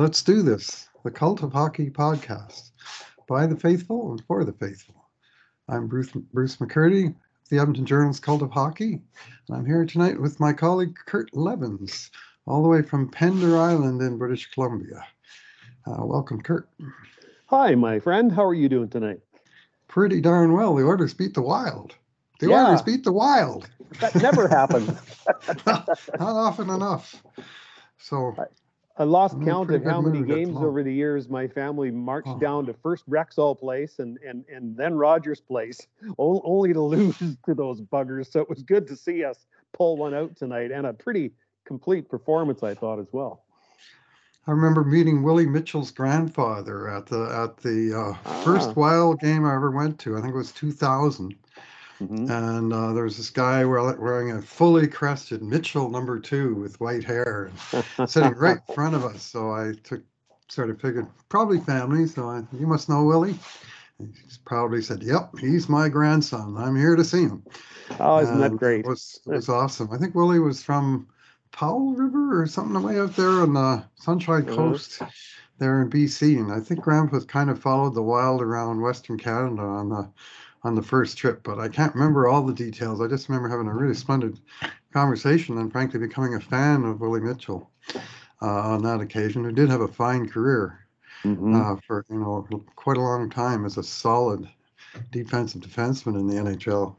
Let's do this. The Cult of Hockey podcast by the faithful and for the faithful. I'm Bruce, Bruce McCurdy, the Edmonton Journal's Cult of Hockey, and I'm here tonight with my colleague Kurt Leavins, all the way from Pender Island in British Columbia. Uh, welcome, Kurt. Hi, my friend. How are you doing tonight? Pretty darn well. The Oilers beat the Wild. The Yeah. Oilers beat the Wild. That never happened. Not often enough. So I lost I'm count of how many mood at the games over the years my family marched Oh. down to first Rexall Place and and and then Rogers Place, only to lose to those buggers. So it was good to see us pull one out tonight, and a pretty complete performance, I thought as well. I remember meeting Willie Mitchell's grandfather at the at the uh, Ah. first Wild game I ever went to. I think it was 2000, Mhm. and uh, there was this guy wearing a fully crested Mitchell number two with white hair, sitting right in front of us. So I took sort of figured probably family. So I, you must know Willie. And he proudly said, "Yep, he's my grandson. I'm here to see him." Oh, isn't that great? It was, it was awesome. I think Willie was from Powell River or something way out there on the Sunshine Mhm. Coast there in BC. And I think Grandpa kind of followed the wild around Western Canada on the on the first trip, but I can't remember all the details. I just remember having a really splendid conversation and frankly becoming a fan of Willie Mitchell uh, on that occasion, who did have a fine career Mhm. uh, for you know quite a long time as a solid defensive defenseman in the NHL.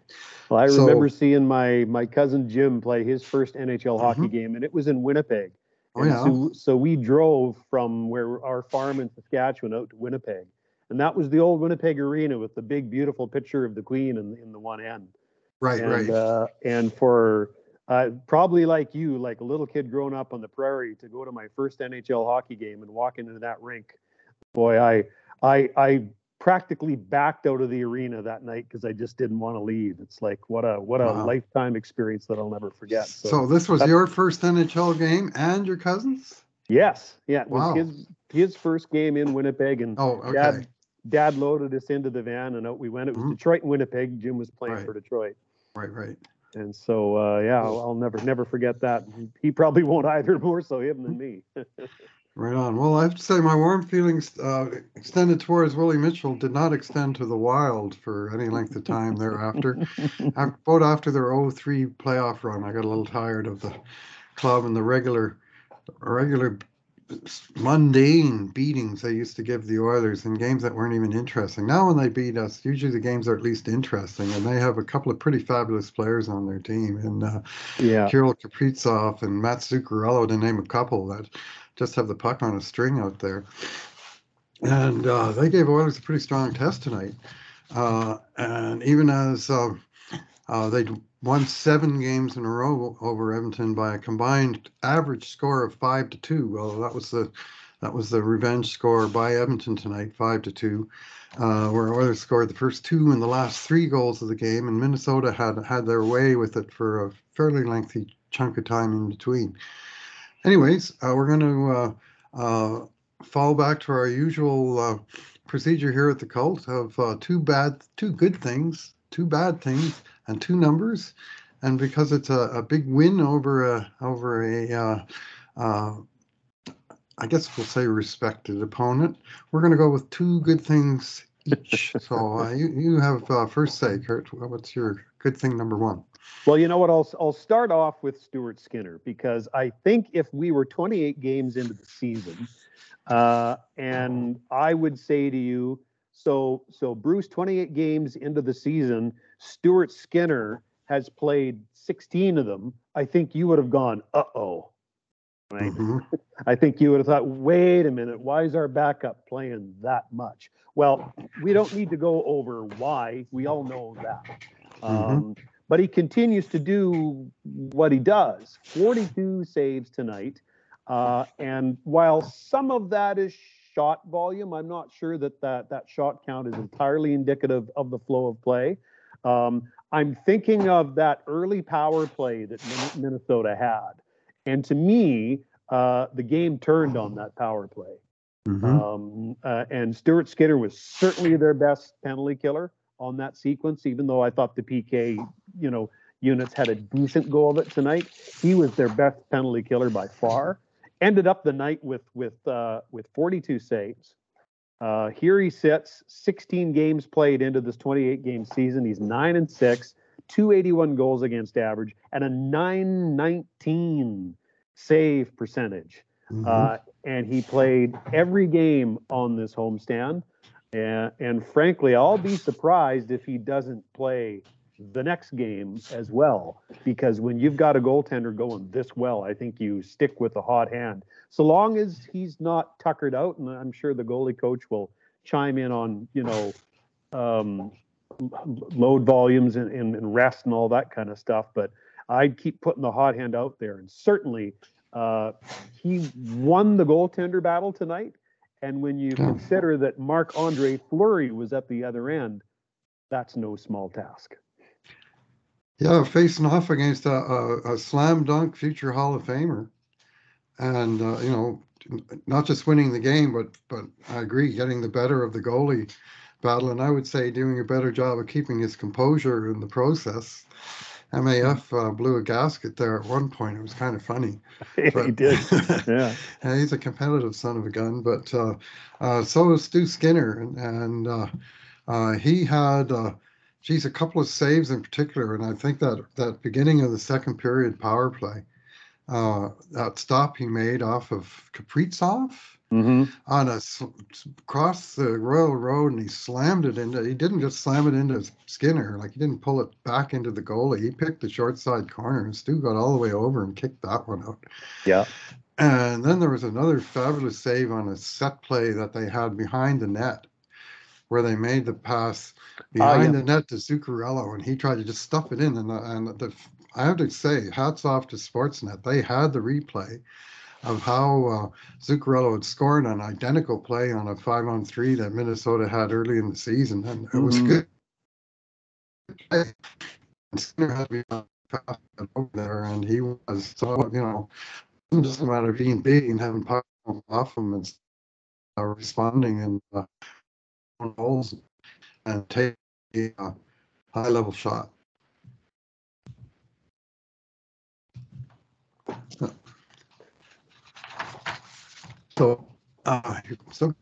Well, I So- remember seeing my my cousin Jim play his first NHL hockey game, and it was in Winnipeg. Oh yeah, So, so we drove from where our farm in Saskatchewan out to Winnipeg, and that was the old Winnipeg Arena with the big, beautiful picture of the Queen in, in the one end. right, and right. uh, and for uh, probably like you, like a little kid growing up on the prairie, to go to my first NHL hockey game and walk into that rink, boy, I I I practically backed out of the arena that night because I just didn't want to leave. It's like what a what a Wow. lifetime experience that I'll never forget. So, this was your first NHL game and your cousin's? Yes, yeah, it was Wow. his his first game in Winnipeg, and Oh, okay. Dad Dad loaded us into the van, and out we went. It was Mhm. Detroit and Winnipeg. Jim was playing Right. for Detroit, Right, right. and so uh, yeah, I'll, I'll never never forget that. He probably won't either. More so him than me. Right on. Well, I have to say, my warm feelings uh, extended towards Willie Mitchell did not extend to the Wild for any length of time thereafter. Af- About after their 03 playoff run, I got a little tired of the club and the regular, regular mundane beatings they used to give the Oilers in games that weren't even interesting. Now, when they beat us, usually the games are at least interesting, and they have a couple of pretty fabulous players on their team. And uh, yeah, Kirill Kaprizov and Matt Zuccarello, to name a couple that just have the puck on a string out there. And uh, they gave Oilers a pretty strong test tonight. Uh, and even as uh, uh, they'd won seven games in a row over Edmonton by a combined average score of five to two. Well, that was the that was the revenge score by Edmonton tonight, five to two, uh, where Oilers scored the first two and the last three goals of the game, and Minnesota had had their way with it for a fairly lengthy chunk of time in between. Anyways, uh, we're going to uh, uh, fall back to our usual uh, procedure here at the cult of two bad, two good things, two bad things, and two numbers. And because it's a, a big win over a over a, uh, uh, I guess we'll say respected opponent, we're going to go with two good things each. so uh, you you have uh, first say, Kurt. What's your good thing number one? Well, you know what? I'll I'll start off with Stuart Skinner because I think if we were 28 games into the season, uh, and I would say to you, so so Bruce, 28 games into the season, Stuart Skinner has played 16 of them. I think you would have gone, uh oh. Right. Mhm. I think you would have thought, wait a minute, why is our backup playing that much? Well, we don't need to go over why. We all know that. Um, but he continues to do what he does 42 saves tonight. Uh, and while some of that is shot volume, I'm not sure that that, that shot count is entirely indicative of the flow of play. Um, I'm thinking of that early power play that Minnesota had. And to me, uh, the game turned on that power play. Mhm. Um, uh, and Stuart Skinner was certainly their best penalty killer on that sequence, even though I thought the PK, you know, units had a decent go of it tonight. He was their best penalty killer by far. ended up the night with with uh, with 42 saves. Uh, here he sits, 16 games played into this 28 game season. He's nine and six, 281 goals against average, and a 919 save percentage. Mhm. Uh, and he played every game on this homestand. And, and frankly, I'll be surprised if he doesn't play the next game as well. Because when you've got a goaltender going this well, I think you stick with the hot hand. So long as he's not tuckered out, and I'm sure the goalie coach will chime in on, you know, um, load volumes and, and, and rest and all that kind of stuff. But I'd keep putting the hot hand out there. And certainly, uh, he won the goaltender battle tonight. And when you consider that Marc Andre Fleury was at the other end, that's no small task. Yeah, facing off against a, a, a slam dunk future Hall of Famer, and uh, you know, not just winning the game, but but I agree, getting the better of the goalie battle, and I would say doing a better job of keeping his composure in the process. MAF uh, blew a gasket there at one point. It was kind of funny. he did. Yeah. Yeah, he's a competitive son of a gun, but uh, uh, so is Stu Skinner, and, and uh, uh, he had, uh, geez, a couple of saves in particular, and I think that that beginning of the second period power play, uh, that stop he made off of Kaprizov hmm on a across the Royal Road, and he slammed it into. He didn't just slam it into Skinner, like he didn't pull it back into the goalie. He picked the short side corner, and Stu got all the way over and kicked that one out. Yeah. And then there was another fabulous save on a set play that they had behind the net, where they made the pass behind yeah. the net to Zuccarello, and he tried to just stuff it in. And, the, and the, I have to say, hats off to Sportsnet. They had the replay of how uh, Zuccarello had scored an identical play on a five on three that Minnesota had early in the season, and it was Mhm. good. Skinner had to be on fast over there, and he was so you know it wasn't just a matter of being big and having puck off him and uh, responding and uh, goals and take a high level shot. So, uh, so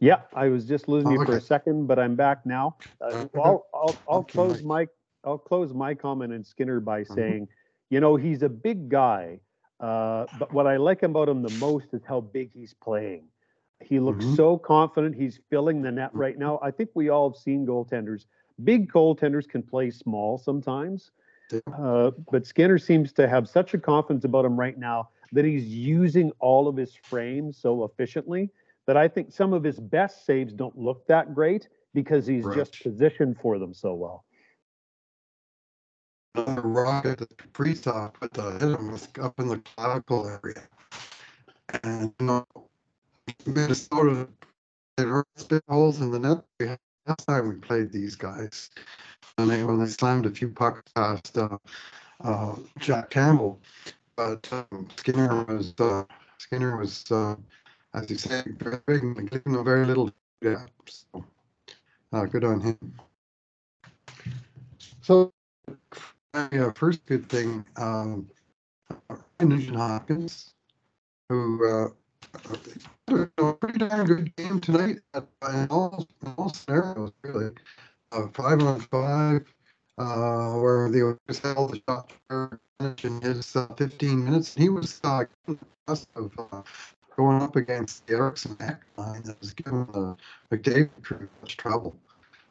Yeah, I was just losing Oh, you for a second, but I'm back now. Uh, I'll, I'll, I'll Okay, close my, I'll close my comment on Skinner by Mhm. saying, you know, he's a big guy, uh, but what I like about him the most is how big he's playing. He looks Mhm. so confident. He's filling the net right now. I think we all have seen goaltenders. Big goaltenders can play small sometimes, uh, but Skinner seems to have such a confidence about him right now that he's using all of his frame so efficiently that I think some of his best saves don't look that great because he's just positioned for them so well. another rocket that Kaprizov put the hit him up in the clavicle area. And you know, Minnesota it hurt spit holes in the net. Last time we played these guys, and they when they slammed a few pucks past uh, uh, Jack Campbell, but um, Skinner was uh, Skinner was uh, as you say very very little gap. So uh, good on him. So yeah, first good thing, um, Nugent Hopkins, who uh, a pretty darn good game tonight in, all, in all scenarios, really. Uh, five on five, uh, where the Oilers held the shot in his uh, 15 minutes. He was uh, of uh, going up against the Erickson line that was giving the McDavid crew much trouble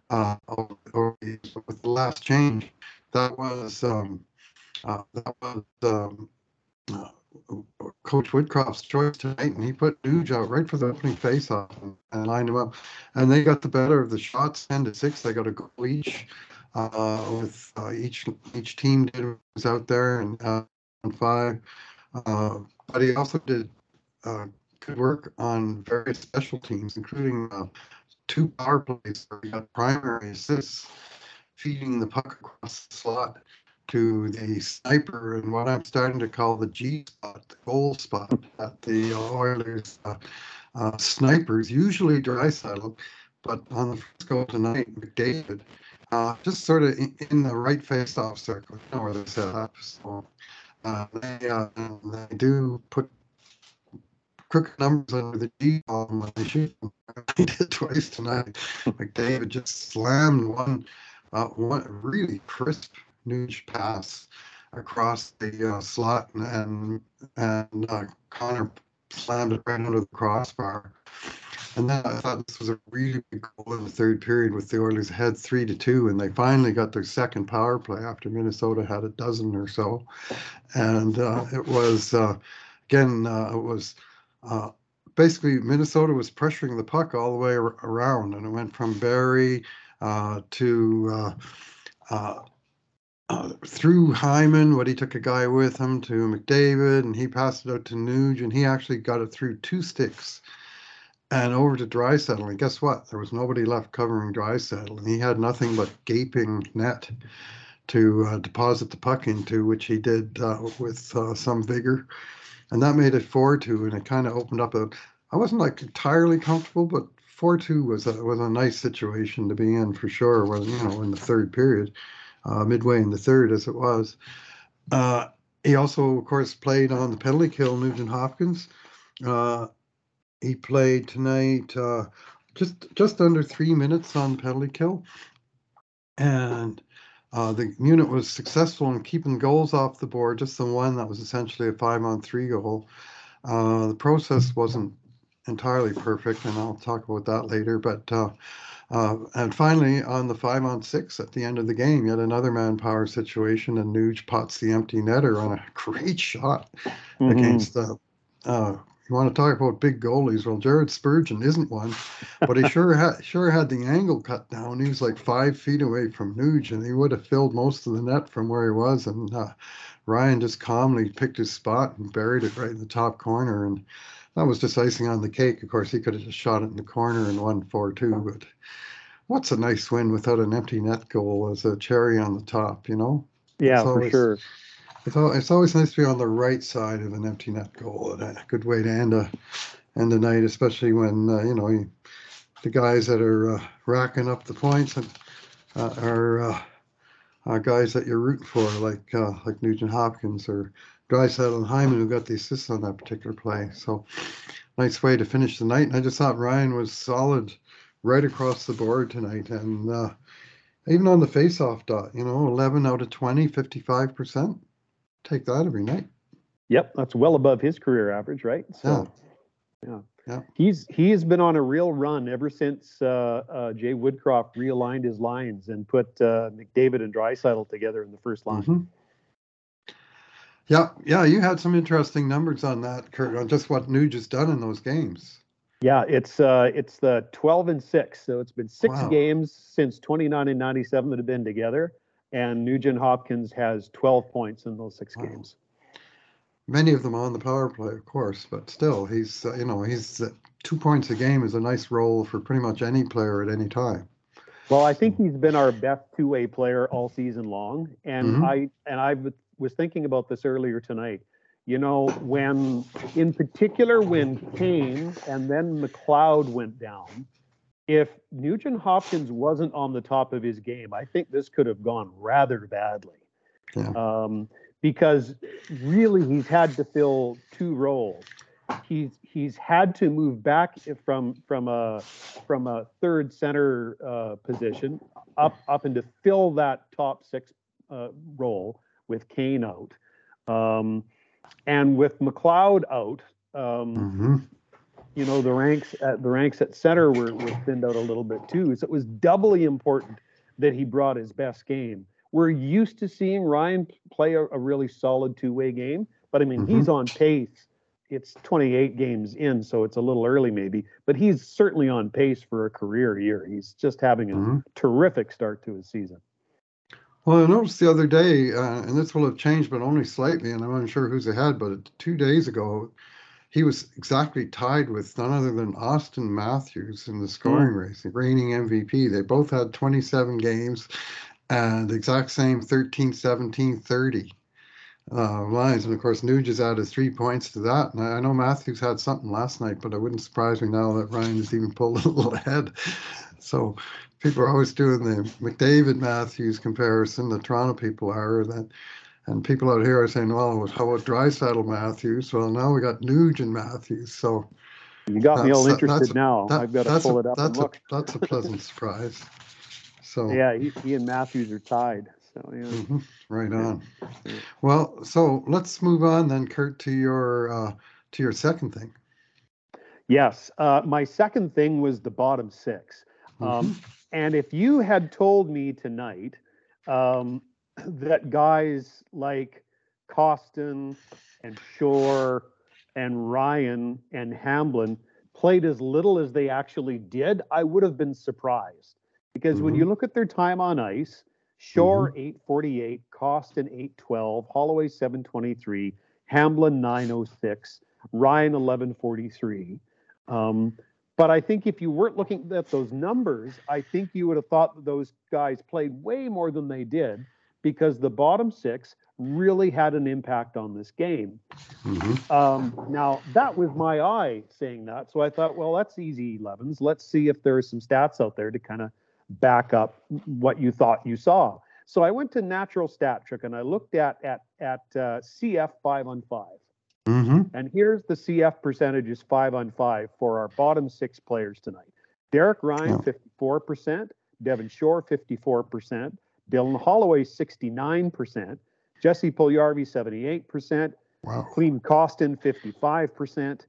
uh, over, over the, with the last change that was um, uh, that was um, uh, Coach Woodcroft's choice tonight, and he put Nuge out right for the opening faceoff and, and lined him up, and they got the better of the shots, ten to six. They got a goal each. Uh, with uh, each each team did was out there and uh, on five, uh, but he also did uh, good work on various special teams, including uh, two power plays where he got primary assists feeding the puck across the slot to the sniper and what I'm starting to call the G spot, the goal spot at the Oilers uh, uh, snipers, usually Draisaitl, but on the first goal tonight, McDavid, uh, just sort of in, in the right face-off circle, you know where they're set up. So uh, they, uh, they do put crooked numbers under the G column when they shoot them. He did twice tonight. McDavid just slammed one, uh, one really crisp Nuge pass across the uh, slot, and and uh, Connor slammed it right under the crossbar. And then I thought this was a really big goal in the third period with the Oilers ahead three to two, and they finally got their second power play after Minnesota had a dozen or so. And uh, it was uh, again, uh, it was uh, basically Minnesota was pressuring the puck all the way ar- around, and it went from Barrie uh, to. Uh, through Hyman, what he took a guy with him to McDavid, and he passed it out to Nuge, and he actually got it through two sticks and over to Draisaitl. And guess what? There was nobody left covering Draisaitl, and he had nothing but gaping net to uh, deposit the puck into, which he did uh, with uh, some vigor, and that made it four two, and it kind of opened up a. I wasn't like entirely comfortable, but four two was a was a nice situation to be in for sure. When you know in the third period uh, midway in the third as it was. Uh, he also, of course, played on the penalty kill, Nugent Hopkins. Uh, he played tonight uh, just just under three minutes on penalty kill, and uh, the unit was successful in keeping goals off the board. Just the one that was essentially a five-on-three goal. Uh, the process wasn't entirely perfect, and I'll talk about that later. But uh, and finally, on the five on six at the end of the game, yet another manpower situation, and Nuge pots the empty netter on a great shot Mhm. against the. Uh, you want to talk about big goalies? Well, Jared Spurgeon isn't one, but he sure had sure had the angle cut down. He was like five feet away from Nuge, and he would have filled most of the net from where he was. And uh, Ryan just calmly picked his spot and buried it right in the top corner, and that was just icing on the cake. Of course, he could have just shot it in the corner and won four two, but what's a nice win without an empty net goal as a cherry on the top, you know? Yeah, It's for sure. It's, al- it's always nice to be on the right side of an empty net goal. And a good way to end a end the night, especially when uh, you know you, the guys that are uh, racking up the points and uh, are uh, uh, guys that you're rooting for, like uh, like Nugent Hopkins or Draisaitl and Hyman, who got the assists on that particular play. So nice way to finish the night. And I just thought Ryan was solid right across the board tonight, and uh, even on the face-off dot, you know, 11 out of 20, 55 percent take that every night. Yep, that's well above his career average, right? So, yeah. Yeah. He's he's been on a real run ever since uh, uh, Jay Woodcroft realigned his lines and put uh, McDavid and Draisaitl together in the first line. Mhm. Yeah, yeah, you had some interesting numbers on that, Kurt, on just what Nuge has done in those games. Yeah, it's uh, it's the 12 and six, so it's been six Wow. games since 29 and 97 that have been together, and Nugent Hopkins has 12 points in those six Wow. games. Many of them on the power play, of course, but still, he's uh, you know he's uh, two points a game is a nice role for pretty much any player at any time. Well, I think he's been our best two-way player all season long, and Mhm. I and I w- was thinking about this earlier tonight. You know, when in particular when Kane and then McLeod went down, if Nugent Hopkins wasn't on the top of his game, I think this could have gone rather badly. Yeah. Um, because really, he's had to fill two roles. He's he's had to move back from from a from a third center uh, position up up and to fill that top six uh, role with Kane out, um, and with McLeod out. Um, hmm you know the ranks at the ranks at center were, were thinned out a little bit too. So it was doubly important that he brought his best game. We're used to seeing Ryan play a, a really solid two-way game, but I mean he's on pace. It's 28 games in, so it's a little early maybe, but he's certainly on pace for a career year. He's just having a Mhm. terrific start to his season. Well, I noticed the other day, uh, and this will have changed, but only slightly, and I'm unsure who's ahead, but two days ago, he was exactly tied with none other than Auston Matthews in the scoring race, the reigning MVP. They both had 27 games and the exact same 13, 17, 30 uh, lines. And of course, Nuge has added three points to that. And I, I know Matthews had something last night, but it wouldn't surprise me now that Ryan has even pulled a little ahead. So people are always doing the McDavid Matthews comparison. The Toronto people are that And people out here are saying, well, how about Draisaitl Matthews? Well, now we got Nugent Matthews. So You got me all That's- interested that's- now. that- I've got to that's pull a, it up and that's a, that's a pleasant surprise. So, Yeah, he, he and Matthews are tied. So, yeah. mhm, right on. Yeah. Well, so let's move on then, Kurt, to your, uh, to your second thing. Yes. Uh, my second thing was the bottom six. Um, and if you had told me tonight um, that guys like Kostin and Shore and Ryan and Hamblin played as little as they actually did, I would have been surprised. Because when Mhm. you look at their time on ice, Shore 848, Kostin 812, Holloway 723, Hamblin 906, Ryan 1143. Um, but I think if you weren't looking at those numbers, I think you would have thought that those guys played way more than they did because the bottom six really had an impact on this game. Mhm. Um, now, that was my eye saying that. So I thought, well, that's easy 11s. Let's see if there are some stats out there to kind of back up what you thought you saw. So I went to Natural Stat Trick and I looked at at at uh, CF five on five. Mhm. And here's the CF percentages five on five for our bottom six players tonight. Derek Ryan, Yeah. 54%, Devin Shore, 54%, Dylan Holloway, 69%, Jesse Puljärvi, 78%, Wow. Klim Kostin, 55%,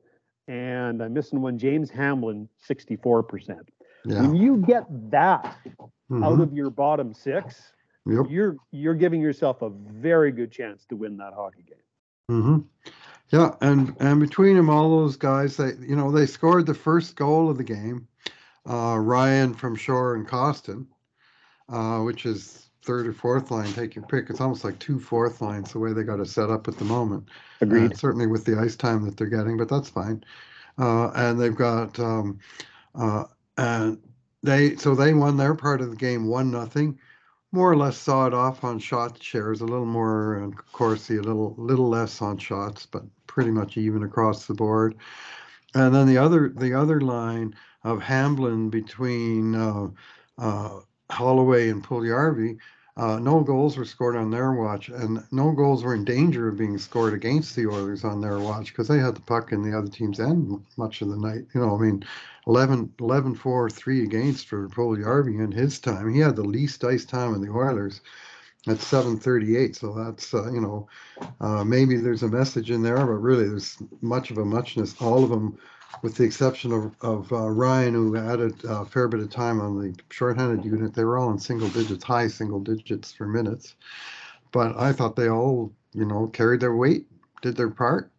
and I'm missing one, James Hamblin, 64%. Yeah. When you get that out Mhm. of your bottom six, Yep. you're you're giving yourself a very good chance to win that hockey game. hmm Yeah, and and between them, all those guys, they you know they scored the first goal of the game. Uh, Ryan from Shore and Kostin, uh, which is third or fourth line. Take your pick. It's almost like two fourth lines the way they got it set up at the moment. Agreed. Uh, certainly with the ice time that they're getting, but that's fine. Uh, and they've got um, uh, and they so they won their part of the game one nothing. More or less saw it off on shot shares, a little more and Corsi, a little little less on shots, but pretty much even across the board. And then the other the other line of Hamblin between uh, uh, Holloway and Puljärvi, uh, no goals were scored on their watch, and no goals were in danger of being scored against the Oilers on their watch because they had the puck in the other team's end much of the night. You know, I mean, 11, 11 4 3 against for Puljärvi in his time. He had the least ice time in the Oilers at 738. So that's, uh, you know, uh, maybe there's a message in there, but really there's much of a muchness. All of them, with the exception of, of uh, Ryan, who added a fair bit of time on the shorthanded unit, they were all in single digits, high single digits for minutes. But I thought they all, you know, carried their weight, did their part,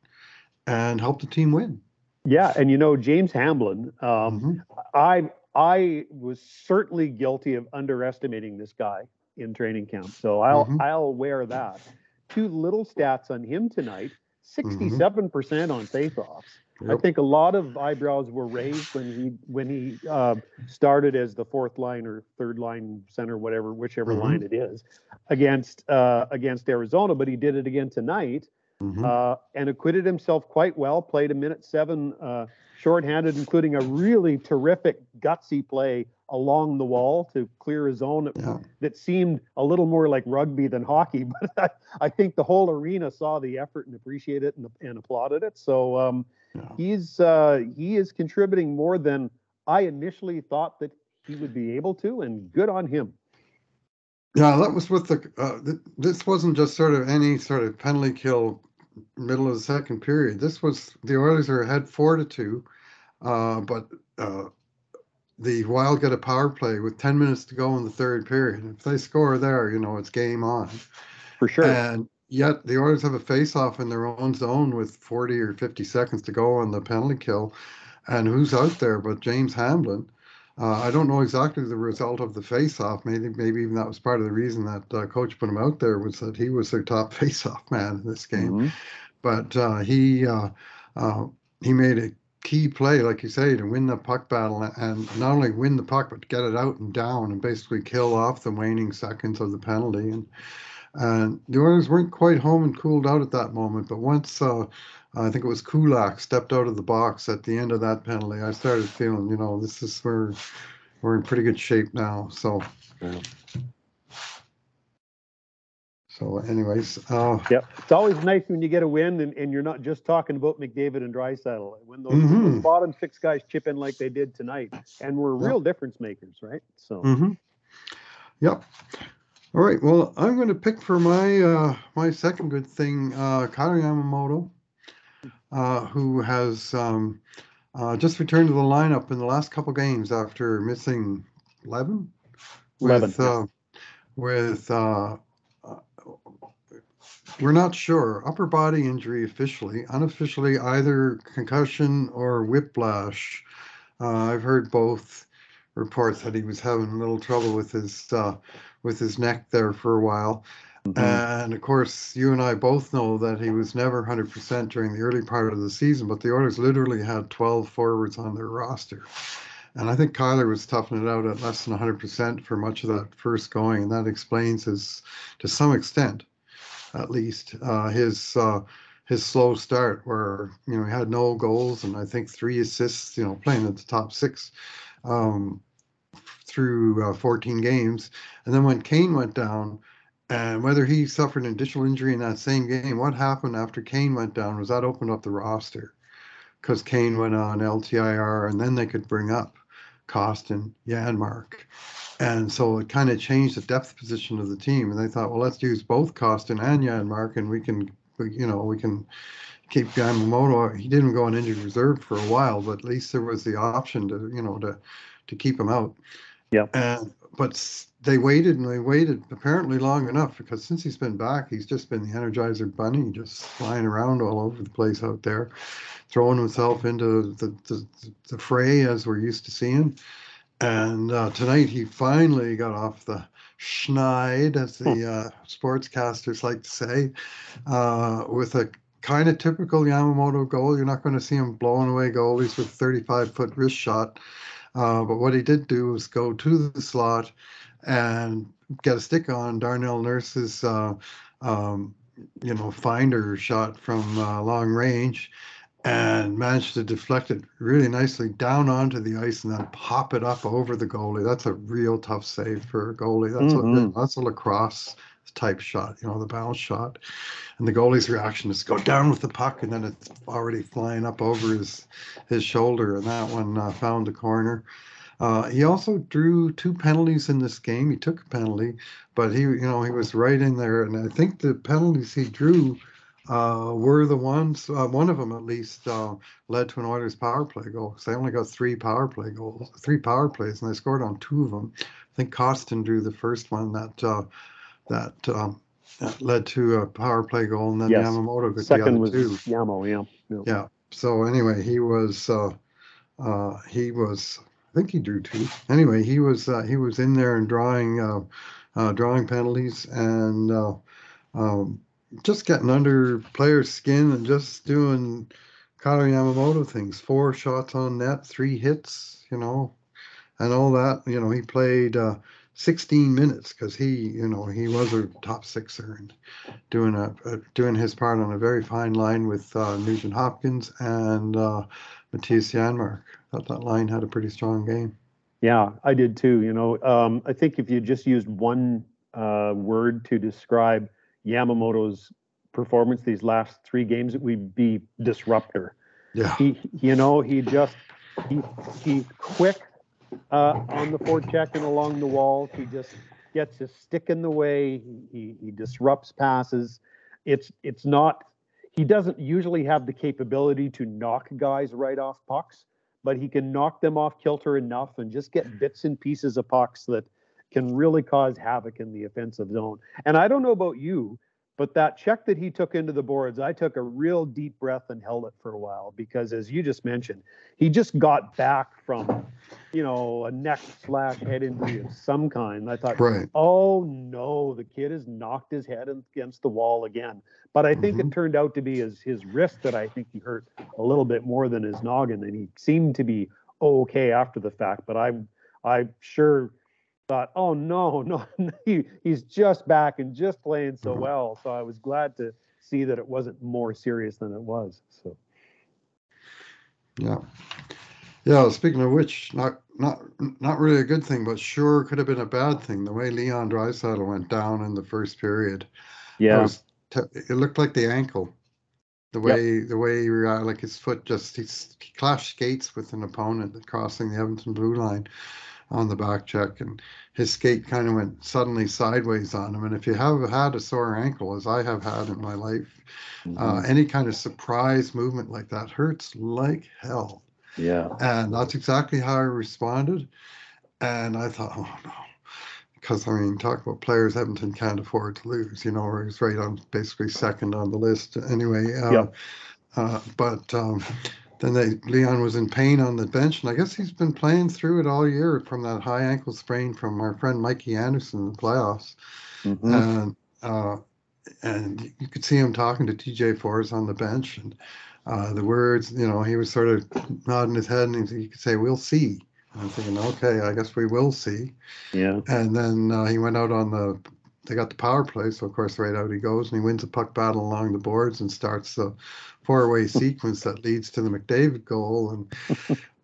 and helped the team win. Yeah, and you know James Hamblin, um, Mhm. I I was certainly guilty of underestimating this guy in training camp. So I'll Mhm. I'll wear that. Two little stats on him tonight: sixty-seven percent on faceoffs. I think a lot of eyebrows were raised when he when he uh, started as the fourth line or third line center, whatever whichever Mhm. line it is, against uh, against Arizona. But he did it again tonight Mhm. uh, and acquitted himself quite well. Played a minute seven uh, shorthanded, including a really terrific gutsy play along the wall to clear a zone that, Yeah. that seemed a little more like rugby than hockey. But I, I think the whole arena saw the effort and appreciated it and, and applauded it. So um, Yeah. he's uh, he is contributing more than I initially thought that he would be able to, and good on him. Yeah, that was with the. Uh, th- this wasn't just sort of any sort of penalty kill, middle of the second period. This was the Oilers are ahead four to two, uh, but uh, the Wild get a power play with ten minutes to go in the third period. If they score there, you know it's game on. For sure. And yet the Oilers have a face-off in their own zone with forty or fifty seconds to go on the penalty kill, and who's out there but James Hamblin? Uh, I don't know exactly the result of the face-off. Maybe, maybe even that was part of the reason that uh, coach put him out there was that he was their top face-off man in this game. Mhm. But uh, he uh, uh, he made a key play, like you say, to win the puck battle and not only win the puck but get it out and down and basically kill off the waning seconds of the penalty. And and the Oilers weren't quite home and cooled out at that moment. But once uh, I think it was Kulak stepped out of the box at the end of that penalty, I started feeling, you know, this is where we're in pretty good shape now. So. Yeah. So anyways, uh, Yep. It's always nice when you get a win and, and you're not just talking about McDavid and Draisaitl. When those, Mhm. those bottom six guys chip in like they did tonight and we're Yep. real difference makers, right? So mhm. Yep. All right, well, I'm gonna pick for my, uh, my second good thing, uh, Kailer Yamamoto, uh, who has, um, uh, just returned to the lineup in the last couple games after missing eleven? 11, With, yeah. uh, with, uh, uh, we're not sure, upper body injury officially, unofficially either concussion or whiplash. Uh, I've heard both reports that he was having a little trouble with his, uh, with his neck there for a while. Mhm. And of course, you and I both know that he was never 100% during the early part of the season, but the Oilers literally had 12 forwards on their roster. And I think Kailer was toughing it out at less than 100% for much of that first going, and that explains his, to some extent, at least, uh, his uh, his slow start, where you know he had no goals and I think three assists, you know, playing at the top six um, through uh, 14 games, and then when Kane went down, and whether he suffered an additional injury in that same game, what happened after Kane went down was that opened up the roster because Kane went on LTIR, and then they could bring up Kostin, Janmark. And so it kind of changed the depth position of the team. And they thought, well, let's use both Kostin and Janmark, and we can, you know, we can keep Yamamoto. He didn't go on injured reserve for a while, but at least there was the option to, you know, to to keep him out. Yeah. And but they waited and they waited apparently long enough because since he's been back, he's just been the Energizer Bunny, just flying around all over the place out there, throwing himself into the the, the fray as we're used to seeing. And uh, tonight he finally got off the schneid, as the uh, sportscasters like to say, uh, with a kind of typical Yamamoto goal. You're not going to see him blowing away goalies with 35 foot wrist shot. Uh, but what he did do was go to the slot and get a stick on Darnell Nurse's, uh, um, you know, finder shot from uh, long range and managed to deflect it really nicely down onto the ice and then pop it up over the goalie. That's a real tough save for a goalie. That's Mhm. a that's a lacrosse type shot, you know, the bounce shot. And the goalie's reaction is go down with the puck and then it's already flying up over his his shoulder and that one uh, found the corner. Uh, he also drew two penalties in this game. He took a penalty, but he, you know, he was right in there. And I think the penalties he drew uh, were the ones, uh, one of them at least, uh, led to an Oilers power play goal. So they only got three power play goals, three power plays, and they scored on two of them. I think Kostin drew the first one that uh, that, um, that led to a power play goal, and then Yes. Yamamoto got the other was two. Yamo, yeah. yeah. Yeah. So anyway, he was uh, uh, he was I think he drew two. Anyway, he was uh, he was in there and drawing uh, uh, drawing penalties and uh, um, just getting under players' skin and just doing Kailer Yamamoto things. Four shots on net, three hits, you know, and all that. You know, he played uh, 16 minutes because he, you know, he was a top sixer and doing a, doing his part on a very fine line with uh, Nugent Hopkins and uh, Mattias Janmark. Thought that line had a pretty strong game. Yeah, I did too. You know, um, I think if you just used one uh, word to describe Yamamoto's performance these last three games, it would be disruptor. Yeah. He, you know, he just he he's quick uh, on the forecheck and along the walls. He just gets his stick in the way. He, he he disrupts passes. It's it's not. He doesn't usually have the capability to knock guys right off pucks, but he can knock them off kilter enough and just get bits and pieces of pucks that can really cause havoc in the offensive zone. And I don't know about you, but that check that he took into the boards, I took a real deep breath and held it for a while because, as you just mentioned, he just got back from, you know, a neck slash head injury of some kind. I thought, Right. oh no, the kid has knocked his head against the wall again. But I think Mhm. it turned out to be his his wrist that I think he hurt a little bit more than his noggin, and he seemed to be okay after the fact. But I'm I'm sure thought, oh no, no, he, he's just back and just playing so Mhm. well. So I was glad to see that it wasn't more serious than it was. So Yeah. Yeah. Speaking of which, not not not really a good thing, but sure could have been a bad thing. The way Leon Draisaitl went down in the first period. Yeah. was te- it looked like the ankle. The Yep. way the way he rea- like his foot just he's, he clashed skates with an opponent crossing the Edmonton blue line on the back check, and his skate kind of went suddenly sideways on him. And if you have had a sore ankle, as I have had in my life, uh, Mhm. any kind of surprise movement like that hurts like hell. yeah. And that's exactly how I responded. And I thought, oh no. Because I mean, talk about players Edmonton can't afford to lose, you know, where he's right on basically second on the list anyway. Uh, Yep. uh, but um, then they, Leon was in pain on the bench, and I guess he's been playing through it all year from that high ankle sprain from our friend Mikey Anderson in the playoffs. Mhm. And uh, and you could see him talking to TD Forss on the bench, and uh, the words, you know, he was sort of nodding his head, and he, he could say, "We'll see." And I'm thinking, okay, I guess we will see. yeah. And then uh, he went out on the, they got the power play, so of course right out he goes, and he wins a puck battle along the boards and starts the four-way sequence that leads to the McDavid goal. And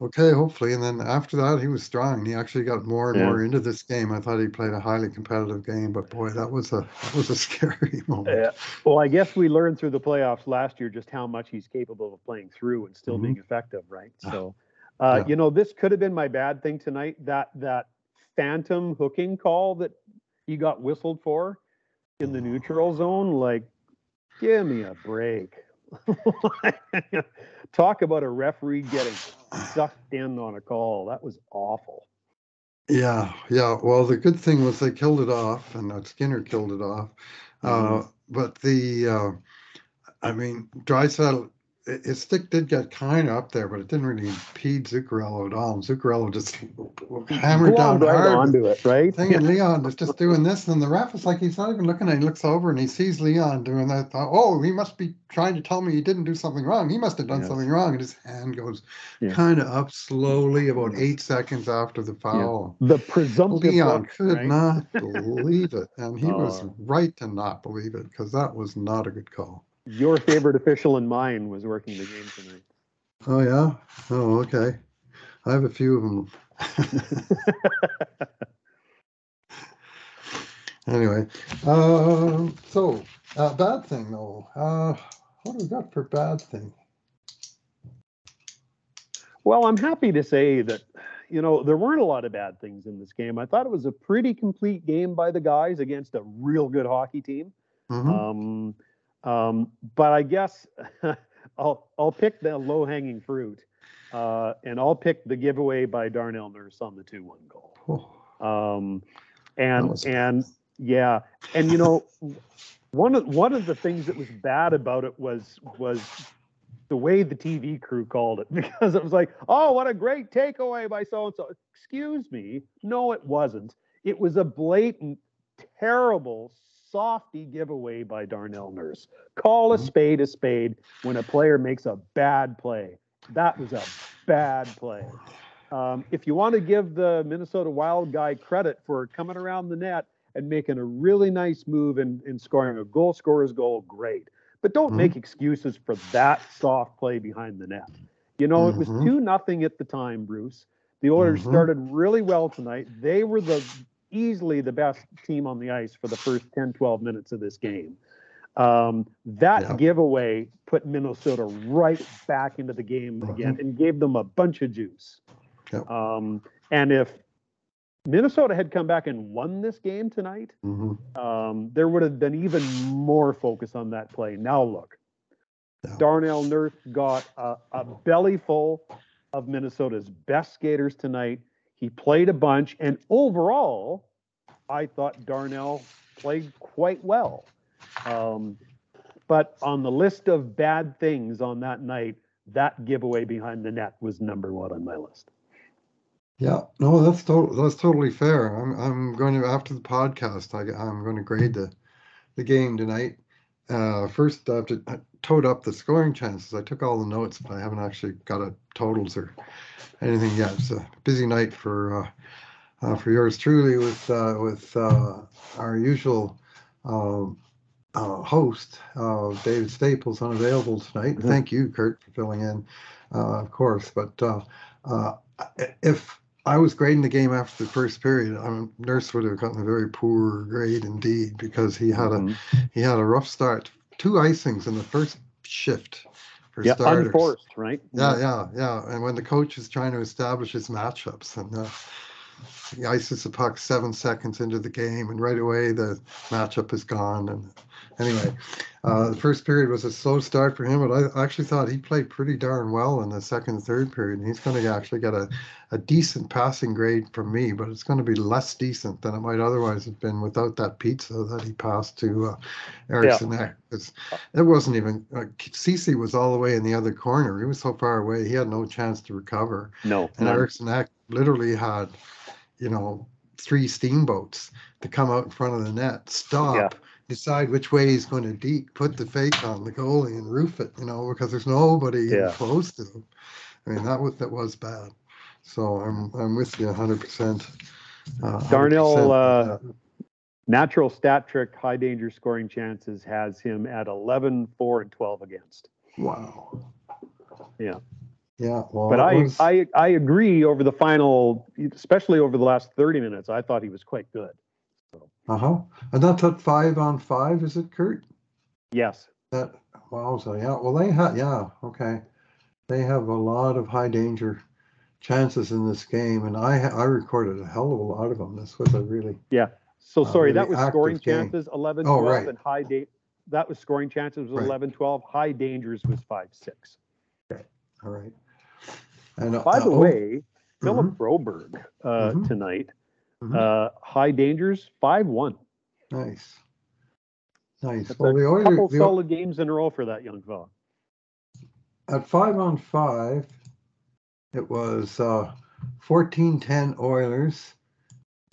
okay, hopefully, and then after that he was strong. He actually got more and Yeah. more into this game. I thought he played a highly competitive game, but boy, that was a that was a scary moment. Yeah. Well, I guess we learned through the playoffs last year just how much he's capable of playing through and still Mhm. being effective, right? So, uh, Yeah. you know, this could have been my bad thing tonight. That that phantom hooking call that he got whistled for in the neutral zone, like, give me a break. Talk about a referee getting sucked in on a call. That was awful. Yeah, yeah. Well, the good thing was they killed it off, and uh, Skinner killed it off. Uh, but the, uh, I mean, Draisaitl, his stick did get kind of up there, but it didn't really impede Zuccarello at all. And Zuccarello just hammered down right hard. onto it, right? Thing and Leon is just doing this, and the ref is like he's not even looking at. it. He looks over and he sees Leon doing that. Thought, oh, he must be trying to tell me he didn't do something wrong. He must have done Yes. something wrong, and his hand goes Yeah. kind of up slowly, about eight seconds after the foul. The presumptive Leon look, could right? not believe it, and he was Oh. right to not believe it because that was not a good call. Your favorite official and mine was working the game tonight. Oh yeah. Oh okay. I have a few of them. anyway, um, so uh, bad thing though. Uh, what do we got for bad thing? Well, I'm happy to say that, you know, there weren't a lot of bad things in this game. I thought it was a pretty complete game by the guys against a real good hockey team. Mhm. Um, um, but I guess I'll I'll pick the low hanging fruit, uh, and I'll pick the giveaway by Darnell Nurse on the two one goal. Um, and and yeah, and you know, one of one of the things that was bad about it was was the way the TV crew called it because it was like, oh, what a great takeaway by so and so. Excuse me, no, it wasn't. It was a blatant, terrible, softy giveaway by Darnell Nurse. Call a Mhm. spade a spade when a player makes a bad play. That was a bad play. Um, if you want to give the Minnesota Wild guy credit for coming around the net and making a really nice move and, and scoring a goal scorer's goal, great. But don't Mhm. make excuses for that soft play behind the net. You know, it was Mhm. two nothing at the time, Bruce. The Oilers Mhm. started really well tonight. They were the easily the best team on the ice for the first 10, 12 minutes of this game. Um, that Yeah. giveaway put Minnesota right back into the game again and gave them a bunch of juice. Yep. Um, and if Minnesota had come back and won this game tonight, mhm. um, there would have been even more focus on that play. Now look, Yeah. Darnell Nurse got a, a belly full of Minnesota's best skaters tonight. He played a bunch, and overall, I thought Darnell played quite well. Um, but on the list of bad things on that night, that giveaway behind the net was number one on my list. Yeah, no, that's to- that's totally fair. I'm I'm going to after the podcast. I I'm going to grade the the game tonight. Uh, first, I have to I toed up the scoring chances. I took all the notes, but I haven't actually got a totals or anything yet. It's a busy night for uh, uh, for yours truly with uh, with uh, our usual um, uh, host, uh, David Staples, unavailable tonight. Mhm. Thank you, Kurt, for filling in, uh, of course. But uh, uh, if I was grading the game after the first period. I mean, Nurse would have gotten a very poor grade indeed because he had a Mhm. he had a rough start. Two icings in the first shift for Yeah, starters. unforced, right? Yeah, yeah, yeah. And when the coach is trying to establish his matchups and uh, he ices the puck seven seconds into the game, and right away the matchup is gone. And anyway, uh, the first period was a slow start for him, but I actually thought he played pretty darn well in the second and third period. And he's going to actually get a, a decent passing grade from me, but it's going to be less decent than it might otherwise have been without that pizza that he passed to uh, Erickson. It's- It wasn't even, uh, Ceci was all the way in the other corner. He was so far away, he had no chance to recover. No. And. Erickson literally had, you know, three steamboats to come out in front of the net, stop, decide which way he's going to deep, put the fake on the goalie and roof it, you know, because there's nobody Yeah. close to him. I mean, that was that was bad. So I'm I'm with you 100. percent uh, Darnell, uh, Natural stat trick, high danger scoring chances has him at 11, 4, and 12 against. wow. Yeah. Yeah. Well, But I, was- I, I agree over the final, especially over the last 30 minutes, I thought he was quite good. Uh-huh. And that's at five on five, is it, Kurt? Yes. That wow, so yeah, well they have yeah, okay. They have a lot of high danger chances in this game, and I I recorded a hell of a lot of them. This was a really yeah. So Uh, sorry, that was scoring game. chances 11, Oh, 12, right. and high date. That was scoring chances was Right. 11, 12. High dangers was 5, 6. Okay. all right. And uh, By the oh, way, Philip mhm, Broberg uh, Mhm. tonight, Mhm. uh, high dangers 5 1. nice, nice. That's Well, the a Oilers couple the, solid games in a row for that young fella. at five on five, it was uh, 14-10 Oilers,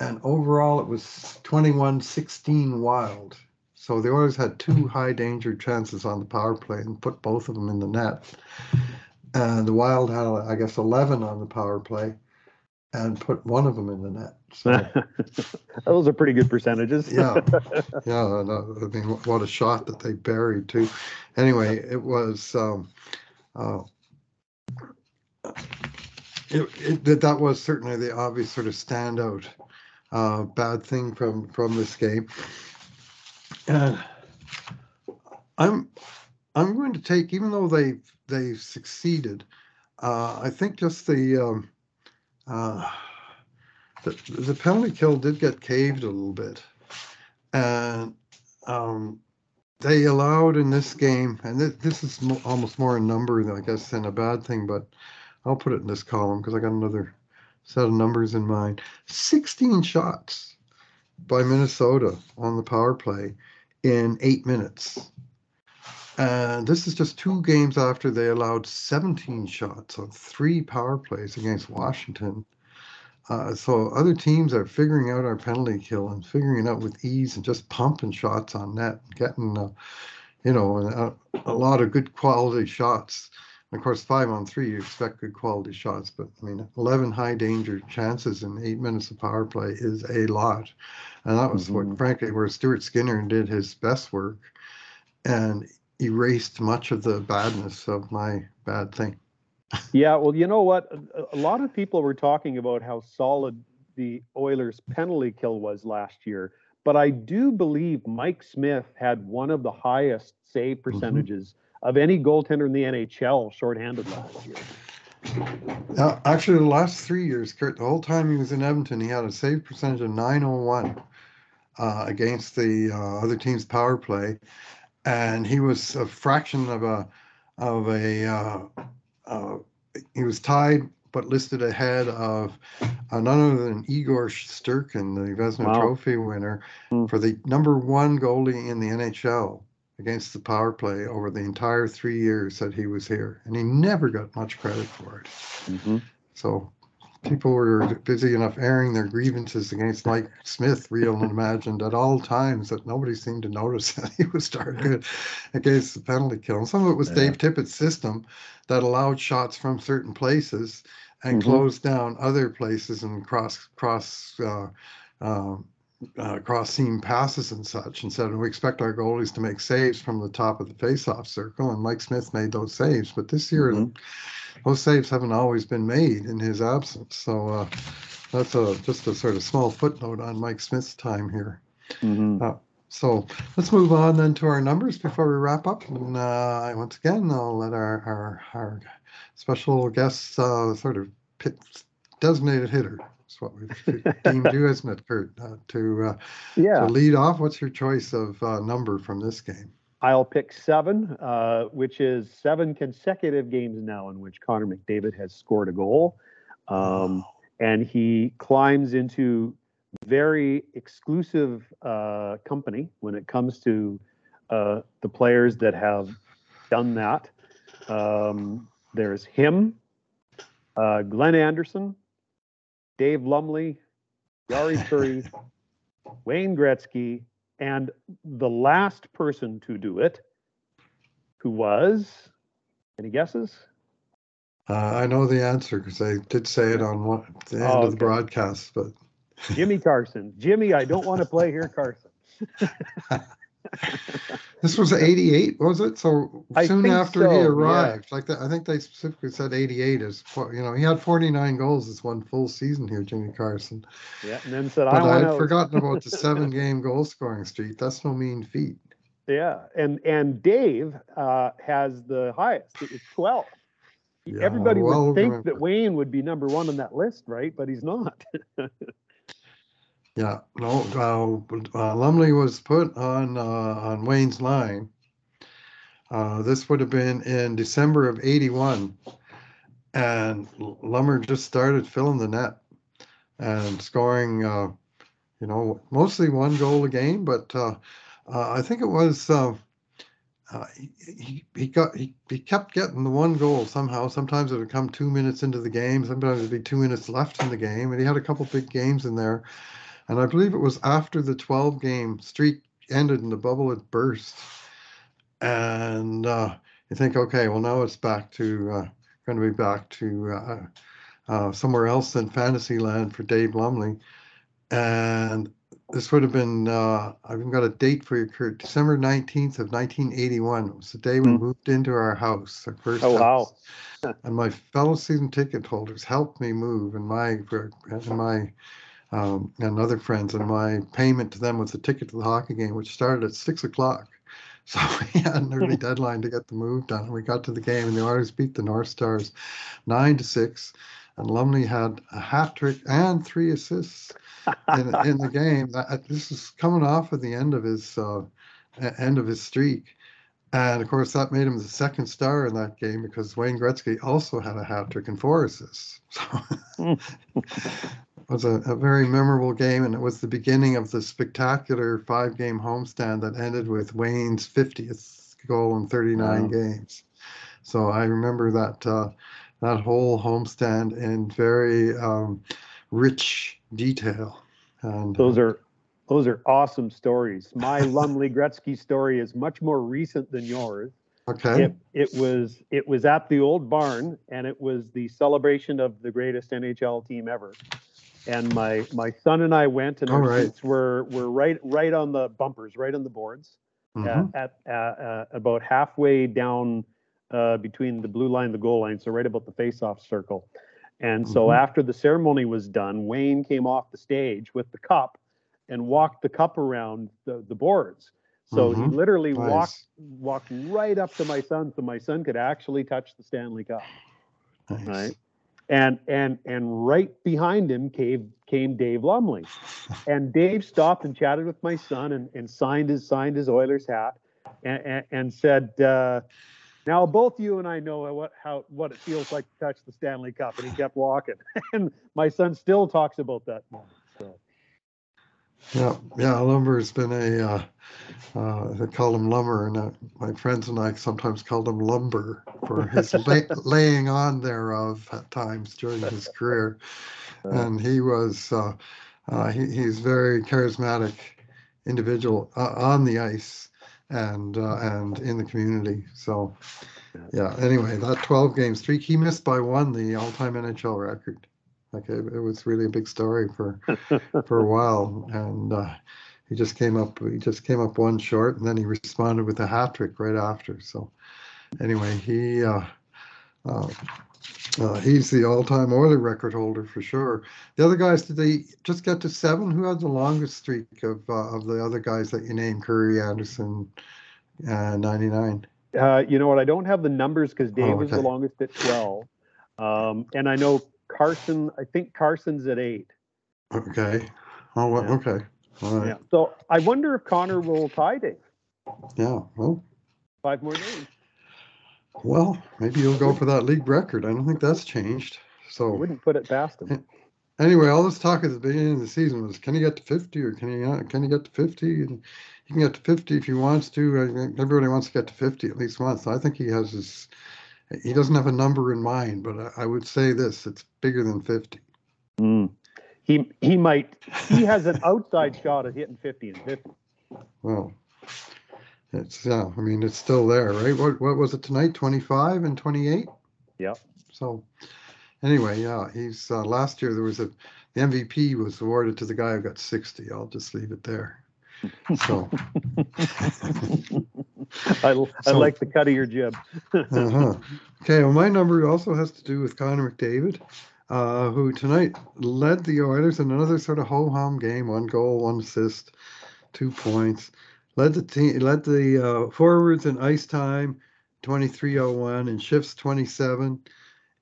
and overall it was 21-16 Wild. So the Oilers had two high danger chances on the power play and put both of them in the net. And the Wild had, I guess, 11 on the power play and put one of them in the net. So, Those are pretty good percentages. yeah, yeah. no, I mean, what a shot that they buried too. Anyway, it was. Um, uh, it, it, that- that was certainly the obvious sort of standout uh, bad thing from from this game. And I'm I'm going to take, even though they they succeeded, uh, I think just the, um, uh, the the penalty kill did get caved a little bit, and um, they allowed in this game, and this, this is mo- almost more a number, I guess, than a bad thing, but I'll put it in this column because I got another set of numbers in mind. 16 shots by Minnesota on the power play in eight minutes. And this is just two games after they allowed 17 shots on three power plays against Washington. Uh, so other teams are figuring out our penalty kill and figuring it out with ease and just pumping shots on net, and getting, uh, you know, a, a lot of good quality shots. And of course, five on three, you expect good quality shots, but I mean, 11 high danger chances in eight minutes of power play is a lot. And that was what, Mhm. frankly, where Stuart Skinner did his best work and erased much of the badness of my bad thing. Yeah, well, you know what? A, lot of people were talking about how solid the Oilers' penalty kill was last year, but I do believe Mike Smith had one of the highest save percentages of any goaltender in the NHL shorthanded last year. Now, actually, the last three years, Kurt, the whole time he was in Edmonton, he had a save percentage of 901 uh, against the uh, other team's power play, and he was a fraction of a of a uh, uh, he was tied but listed ahead of uh, none other than Igor Shesterkin, the Vezina Wow. Trophy winner, Hmm. for the number one goalie in the NHL against the power play over the entire three years that he was here, and he never got much credit for it. So people were busy enough airing their grievances against Mike Smith, real and imagined, at all times that nobody seemed to notice that he was good against the penalty kill. And some of it was Yeah. Dave Tippett's system that allowed shots from certain places and Mhm. closed down other places and cross cross uh, uh, uh, cross seam passes and such, and said we expect our goalies to make saves from the top of the face-off circle, and Mike Smith made those saves. But this year, Mhm. those saves haven't always been made in his absence. So uh, that's a just a sort of small footnote on Mike Smith's time here. Mhm. So let's move on then to our numbers before we wrap up. And uh, once again, I'll let our our, our special guest uh, sort of pit, designated hitter. That's what we've deemed you, isn't it, Kurt? Uh, to uh, Yeah. to lead off, what's your choice of uh, number from this game? I'll pick seven, uh, which is seven consecutive games now in which Connor McDavid has scored a goal. Um, and he climbs into very exclusive uh, company when it comes to uh, the players that have done that. Um, there's him, uh, Glenn Anderson, Dave Lumley, Yari Curry, Wayne Gretzky, and the last person to do it, who was, any guesses? Uh, I know the answer because I did say it on one, the end Oh, of the broadcast, but Jimmy Carson. Jimmy, I don't want to play here, Carson. this was 88, was it? So I soon after he so, yeah. arrived, like that, I think they specifically said 88 is, you know, he had 49 goals this one full season here, Jimmy Carson. Yeah, and then said, But I had forgotten about the seven game goal scoring streak. That's no mean feat. Yeah, and and Dave uh, has the highest. It was 12. Yeah, Everybody well would think remembered. that Wayne would be number one on that list, right? But he's not. Yeah, no, uh, Lumley was put on uh, on Wayne's line. Uh, this would have been in December of '81, and Lummer just started filling the net and scoring. Uh, you know, mostly one goal a game, but uh, uh, I think it was. He, he he got he, he kept getting the one goal somehow. Sometimes it would come two minutes into the game. Sometimes it'd be two minutes left in the game, and he had a couple big games in there. And I believe it was after the 12 game streak ended and the bubble had burst. And uh, you think, okay, well, now it's back to, uh, going to be back to uh, uh, somewhere else than Fantasyland for Dave Lumley. And this would have been, uh, I've even got a date for you, Kurt, December 19th of 1981. It was the day we Hmm. moved into our house, our first Oh, wow. And my fellow season ticket holders helped me move and my, and my, um, and other friends, and my payment to them was a ticket to the hockey game, which started at six o'clock. So we had an early deadline to get the move done. And we got to the game, and the Oilers beat the North Stars nine to six. And Lumley had a hat trick and three assists in, in the game. That, this is coming off at the end of his uh, end of his streak. And of course, that made him the second star in that game because Wayne Gretzky also had a hat trick and four assists. So it was a, a very memorable game, and it was the beginning of the spectacular five game homestand that ended with Wayne's 50th goal in 39 Wow. games. So I remember that uh, that whole homestand in very um, rich detail. And Those are those are awesome stories. My Lumley Gretzky story is much more recent than yours. okay. It, it was it was at the old barn, and it was the celebration of the greatest NHL team ever. And my my son and I went, and All our right. seats were were right right on the bumpers, right on the boards, Mhm. at, at uh, about halfway down uh, between the blue line and the goal line, so right about the face-off circle. And so Mhm. after the ceremony was done, Wayne came off the stage with the cup and walked the cup around the, the boards. So he Mhm. literally Nice. walked walked right up to my son, so my son could actually touch the Stanley Cup. Nice. Right. And and and right behind him came came Dave Lumley. And Dave stopped and chatted with my son and, and signed his signed his Oilers hat and, and, and said, uh, now both you and I know what how what it feels like to touch the Stanley Cup. And he kept walking. and my son still talks about that moment. Yeah, yeah, lumber's been a, uh, uh, they call him lumber, and uh, my friends and I sometimes called him lumber for his lay, laying on thereof at times during his career. And he was, uh, uh, he, he's very charismatic individual uh, on the ice and uh, and in the community. So, yeah. Anyway, that 12 game streak, he missed by one the all-time NHL record. Like it, it was really a big story for for a while, and uh, he just came up. He just came up one short, and then he responded with a hat trick right after. So anyway, he. Uh, uh, uh, he's the all-time Oiler record holder for sure. The other guys, did they just get to seven? Who had the longest streak of uh, of the other guys that you named? Kurri, Anderson, uh, ninety-nine. Uh, you know what? I don't have the numbers because Dave Oh, was the longest at 12. Um, and I know Carson, I think Carson's at eight. Okay. Oh, well, Yeah. okay. All right. Yeah. So I wonder if Connor will tie Dave. Yeah. Well, Five more games. well, maybe you'll go for that league record. I don't think that's changed. I So wouldn't put it past him. anyway, all this talk at the beginning of the season was, can he get to fifty or can he not? Can he get to fifty? And he can get to fifty if he wants to. Everybody wants to get to fifty at least once. I think he has his. He doesn't have a number in mind, but I, I would say this: it's bigger than fifty. Mm. He he might he has an outside shot at hitting 50 and 50. Well, it's yeah. I mean, it's still there, right? What what was it tonight? Twenty five and twenty eight. Yep. So, anyway, yeah, he's uh, last year there was a the MVP was awarded to the guy who got sixty. I'll just leave it there. So, I, I So- like the cut of your jib. uh-huh. okay. Well, my number also has to do with Connor McDavid, uh, who tonight led the Oilers in another sort of ho hum game. One goal, one assist, two points. Led the team, led the uh, forwards in ice time, twenty three oh one, in shifts twenty seven.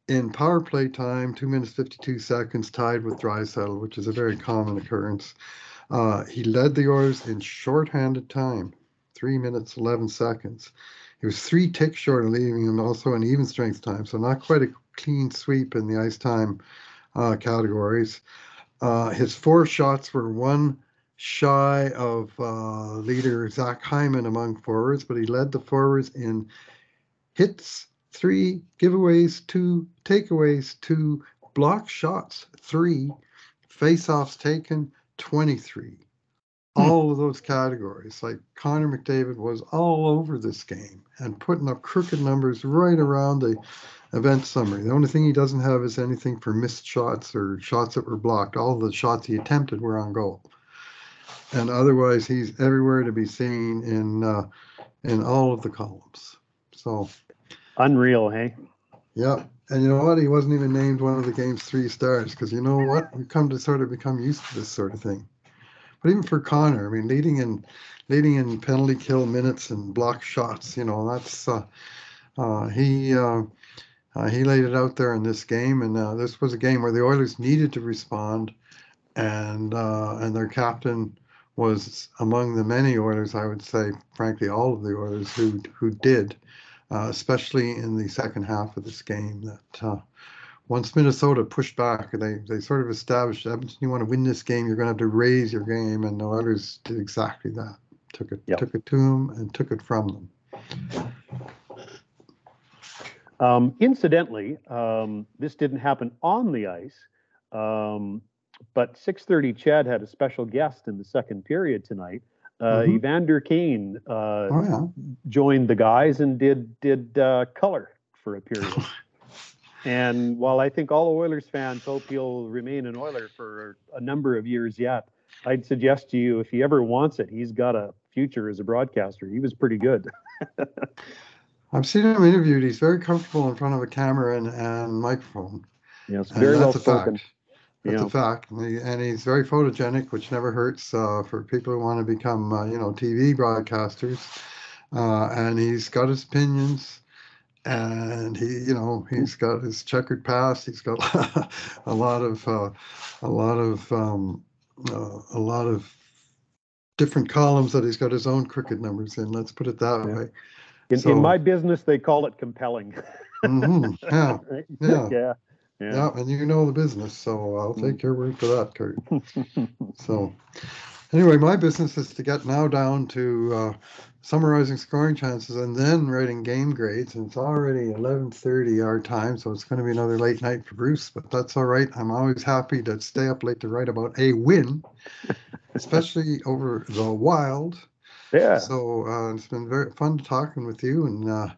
In power play time, two minutes fifty two seconds, tied with Draisaitl, which is a very common occurrence. Uh, he led the Oilers in shorthanded time, three minutes eleven seconds. He was three ticks short of leaving him also in even strength time, so not quite a clean sweep in the ice time uh, categories. Uh, his four shots were one shy of uh, leader Zach Hyman among forwards, but he led the forwards in hits, three, giveaways, two, takeaways, two, block shots, three, face-offs taken, 23 all of those categories. Like Connor McDavid was all over this game and putting up crooked numbers right around the event summary. The only thing he doesn't have is anything for missed shots or shots that were blocked. All the shots he attempted were on goal. And otherwise, he's everywhere to be seen in uh, in all of the columns. So, Unreal, hey? Yeah. And you know what? He wasn't even named one of the game's three stars because you know what? We've come to sort of become used to this sort of thing. But even for Connor, I mean, leading in leading in penalty kill minutes and block shots, you know, that's uh, uh, he uh, uh, he laid it out there in this game, and uh, this was a game where the Oilers needed to respond, and uh, and their captain was among the many Oilers, I would say, frankly, all of the Oilers who who did, uh, especially in the second half of this game. That uh, once Minnesota pushed back, they they sort of established, Edmonton, you want to win this game, you're going to have to raise your game, and the Oilers did exactly that. Took it Yep. took it to them and took it from them. Um, incidentally, um, this didn't happen on the ice, um, but 6:30 Chad had a special guest in the second period tonight. Uh, Mhm. Evander Kane uh, Oh yeah. joined the guys and did did uh, color for a period. and while I think all Oilers fans hope he'll remain an Oiler for a number of years yet, I'd suggest to you if he ever wants it, he's got a future as a broadcaster. He was pretty good. I've seen him interviewed. He's very comfortable in front of a camera and, and microphone. Yes, very well spoken. fact. That's Yeah. a fact. And, he, and he's very photogenic, which never hurts uh, for people who want to become, uh, you know, TV broadcasters. Uh, and he's got his opinions. And he, you know, he's got his checkered past. He's got a lot of, uh, a lot of, um, uh, a lot of different columns that he's got his own crooked numbers in. Let's put it that Yeah. way. In, So- in my business, they call it compelling. Mhm, Yeah. Right? Yeah. Yeah. Yeah, and you know the business, so I'll Mm. take your word for that, Kurt. So, anyway, my business is to get now down to uh, summarizing scoring chances and then writing game grades. And it's already 11:30 our time, so it's going to be another late night for Bruce. But that's all right. I'm always happy to stay up late to write about a win, especially over the Wild. yeah. So uh, it's been very fun talking with you, and uh,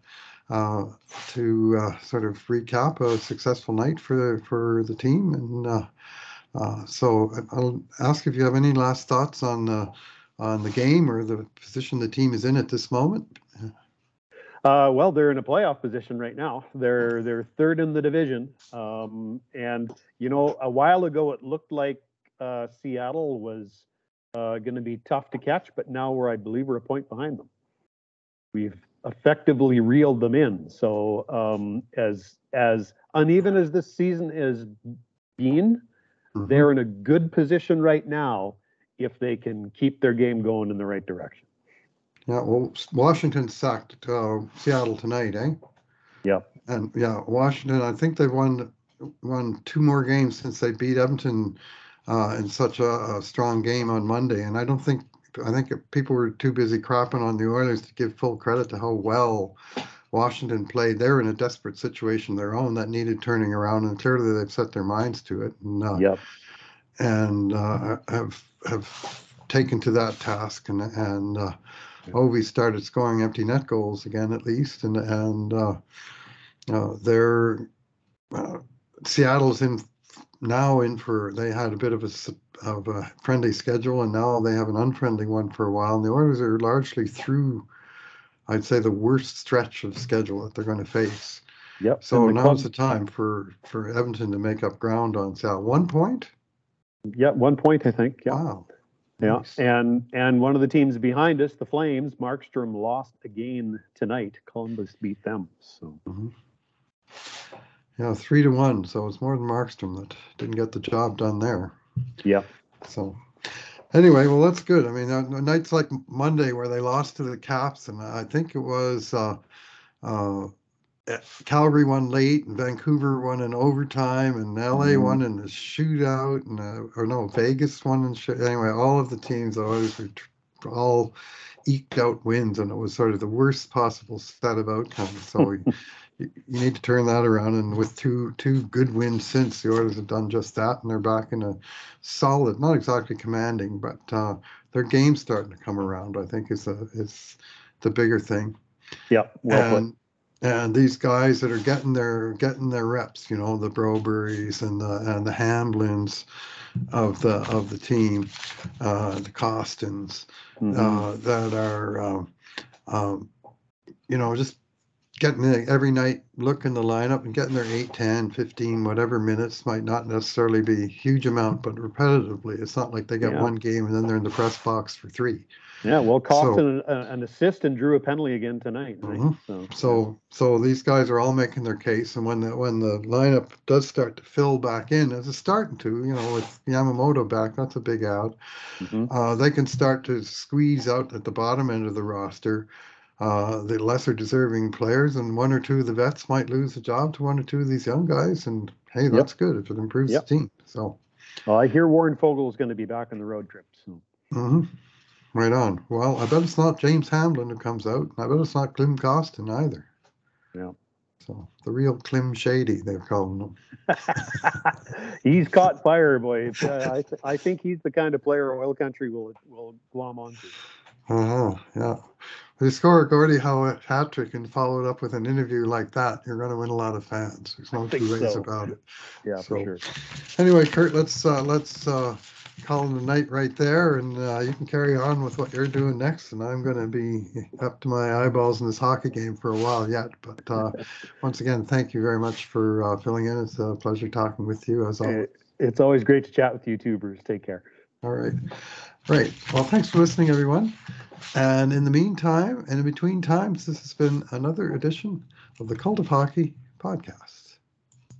uh, to uh, sort of recap a successful night for for the team. And uh, uh, so I'll ask if you have any last thoughts on uh, on the game or the position the team is in at this moment. Uh, well, they're in a playoff position right now. They're they're third in the division, um, and you know, a while ago it looked like uh, Seattle was going to be tough to catch, but now we're, I believe, we're a point behind them. We've effectively reeled them in. So um, as as uneven as this season has been, Mhm. they're in a good position right now if they can keep their game going in the right direction. Yeah, well, Washington sacked uh, Seattle tonight, eh? Yep. And yeah, Washington, I think they've won won two more games since they beat Edmonton uh, in such a, a strong game on Monday. And I don't think I think people were too busy crapping on the Oilers to give full credit to how well Washington played. They're in a desperate situation of their own that needed turning around, and clearly they've set their minds to it. And, uh, Yep. and uh, have have taken to that task and and uh, Ovi started scoring empty net goals again at least and and uh, uh, they're uh, Seattle's in now in for they had a bit of a of a friendly schedule and now they have an unfriendly one for a while and the Oilers are largely through I'd say the worst stretch of schedule that they're going to face. Yep. So now's club- the time for for Edmonton to make up ground on Seattle. One point. Yeah, one point I think. Yeah. Wow. Yeah, Nice. and and one of the teams behind us, the Flames, Markstrom lost again tonight. Columbus beat them. So Mhm. Yeah, three to one. So it's more than Markstrom that didn't get the job done there. yeah, So anyway, well, that's good. I mean, uh, nights like Monday where they lost to the Caps, and I think it was uh, uh, Calgary won late, and Vancouver won in overtime, and LA Mhm. won in the shootout, and uh, or no, Vegas won in shoot. Anyway, all of the teams always were all eked out wins, and it was sort of the worst possible set of outcomes. So. you, you need to turn that around, and with two two good wins since, the Oilers have done just that, and they're back in a solid, not exactly commanding, but uh, their game's starting to come around. I think is a is the bigger thing. yeah, well and and these guys that are getting their getting their reps, you know, the Broberries and the and the Hamblins of the of the team, uh, the Kostins, Mhm. uh, that are, um, um, you know, just getting it every night, looking the lineup and getting their 8, 10, 15, whatever minutes might not necessarily be a huge amount, but repetitively. It's not like they got Yeah. one game and then they're in the press box for three. yeah, well, so- Kostin an, an assist and drew a penalty again tonight. Right? Mhm. So So, so these guys are all making their case, and when the when the lineup does start to fill back in, as it's starting to, you know, with Yamamoto back, that's a big out. mhm. uh, they can start to squeeze out at the bottom end of the roster uh, the lesser deserving players, and one or two of the vets might lose a job to one or two of these young guys. And hey, that's good if it improves Yep. the team. So, well, I hear Warren Foegele is going to be back on the road trip. So mhm. right on. Well, I bet it's not James Hamblin who comes out. and I bet it's not Klim Kostin either. Yeah. So the real Klim Shady, they're calling him. he's caught fire, boy. Uh, I th- I think he's the kind of player Oil Country will will glom onto. Uh-huh. Yeah. If you score a Gordie Howe hat trick and follow it up with an interview like that, you're going to win a lot of fans. There's no two ways so. about it. Yeah, for sure. Anyway, Kurt, let's uh, let's uh, call it a night right there, and uh, you can carry on with what you're doing next. And I'm going to be up to my eyeballs in this hockey game for a while yet. But uh, once again, thank you very much for uh, filling in. It's a pleasure talking with you as always. It's always great to chat with you too, Bruce. Take care. All right. Right. Well, thanks for listening, everyone. And in the meantime, and in between times, this has been another edition of the Cult of Hockey podcast.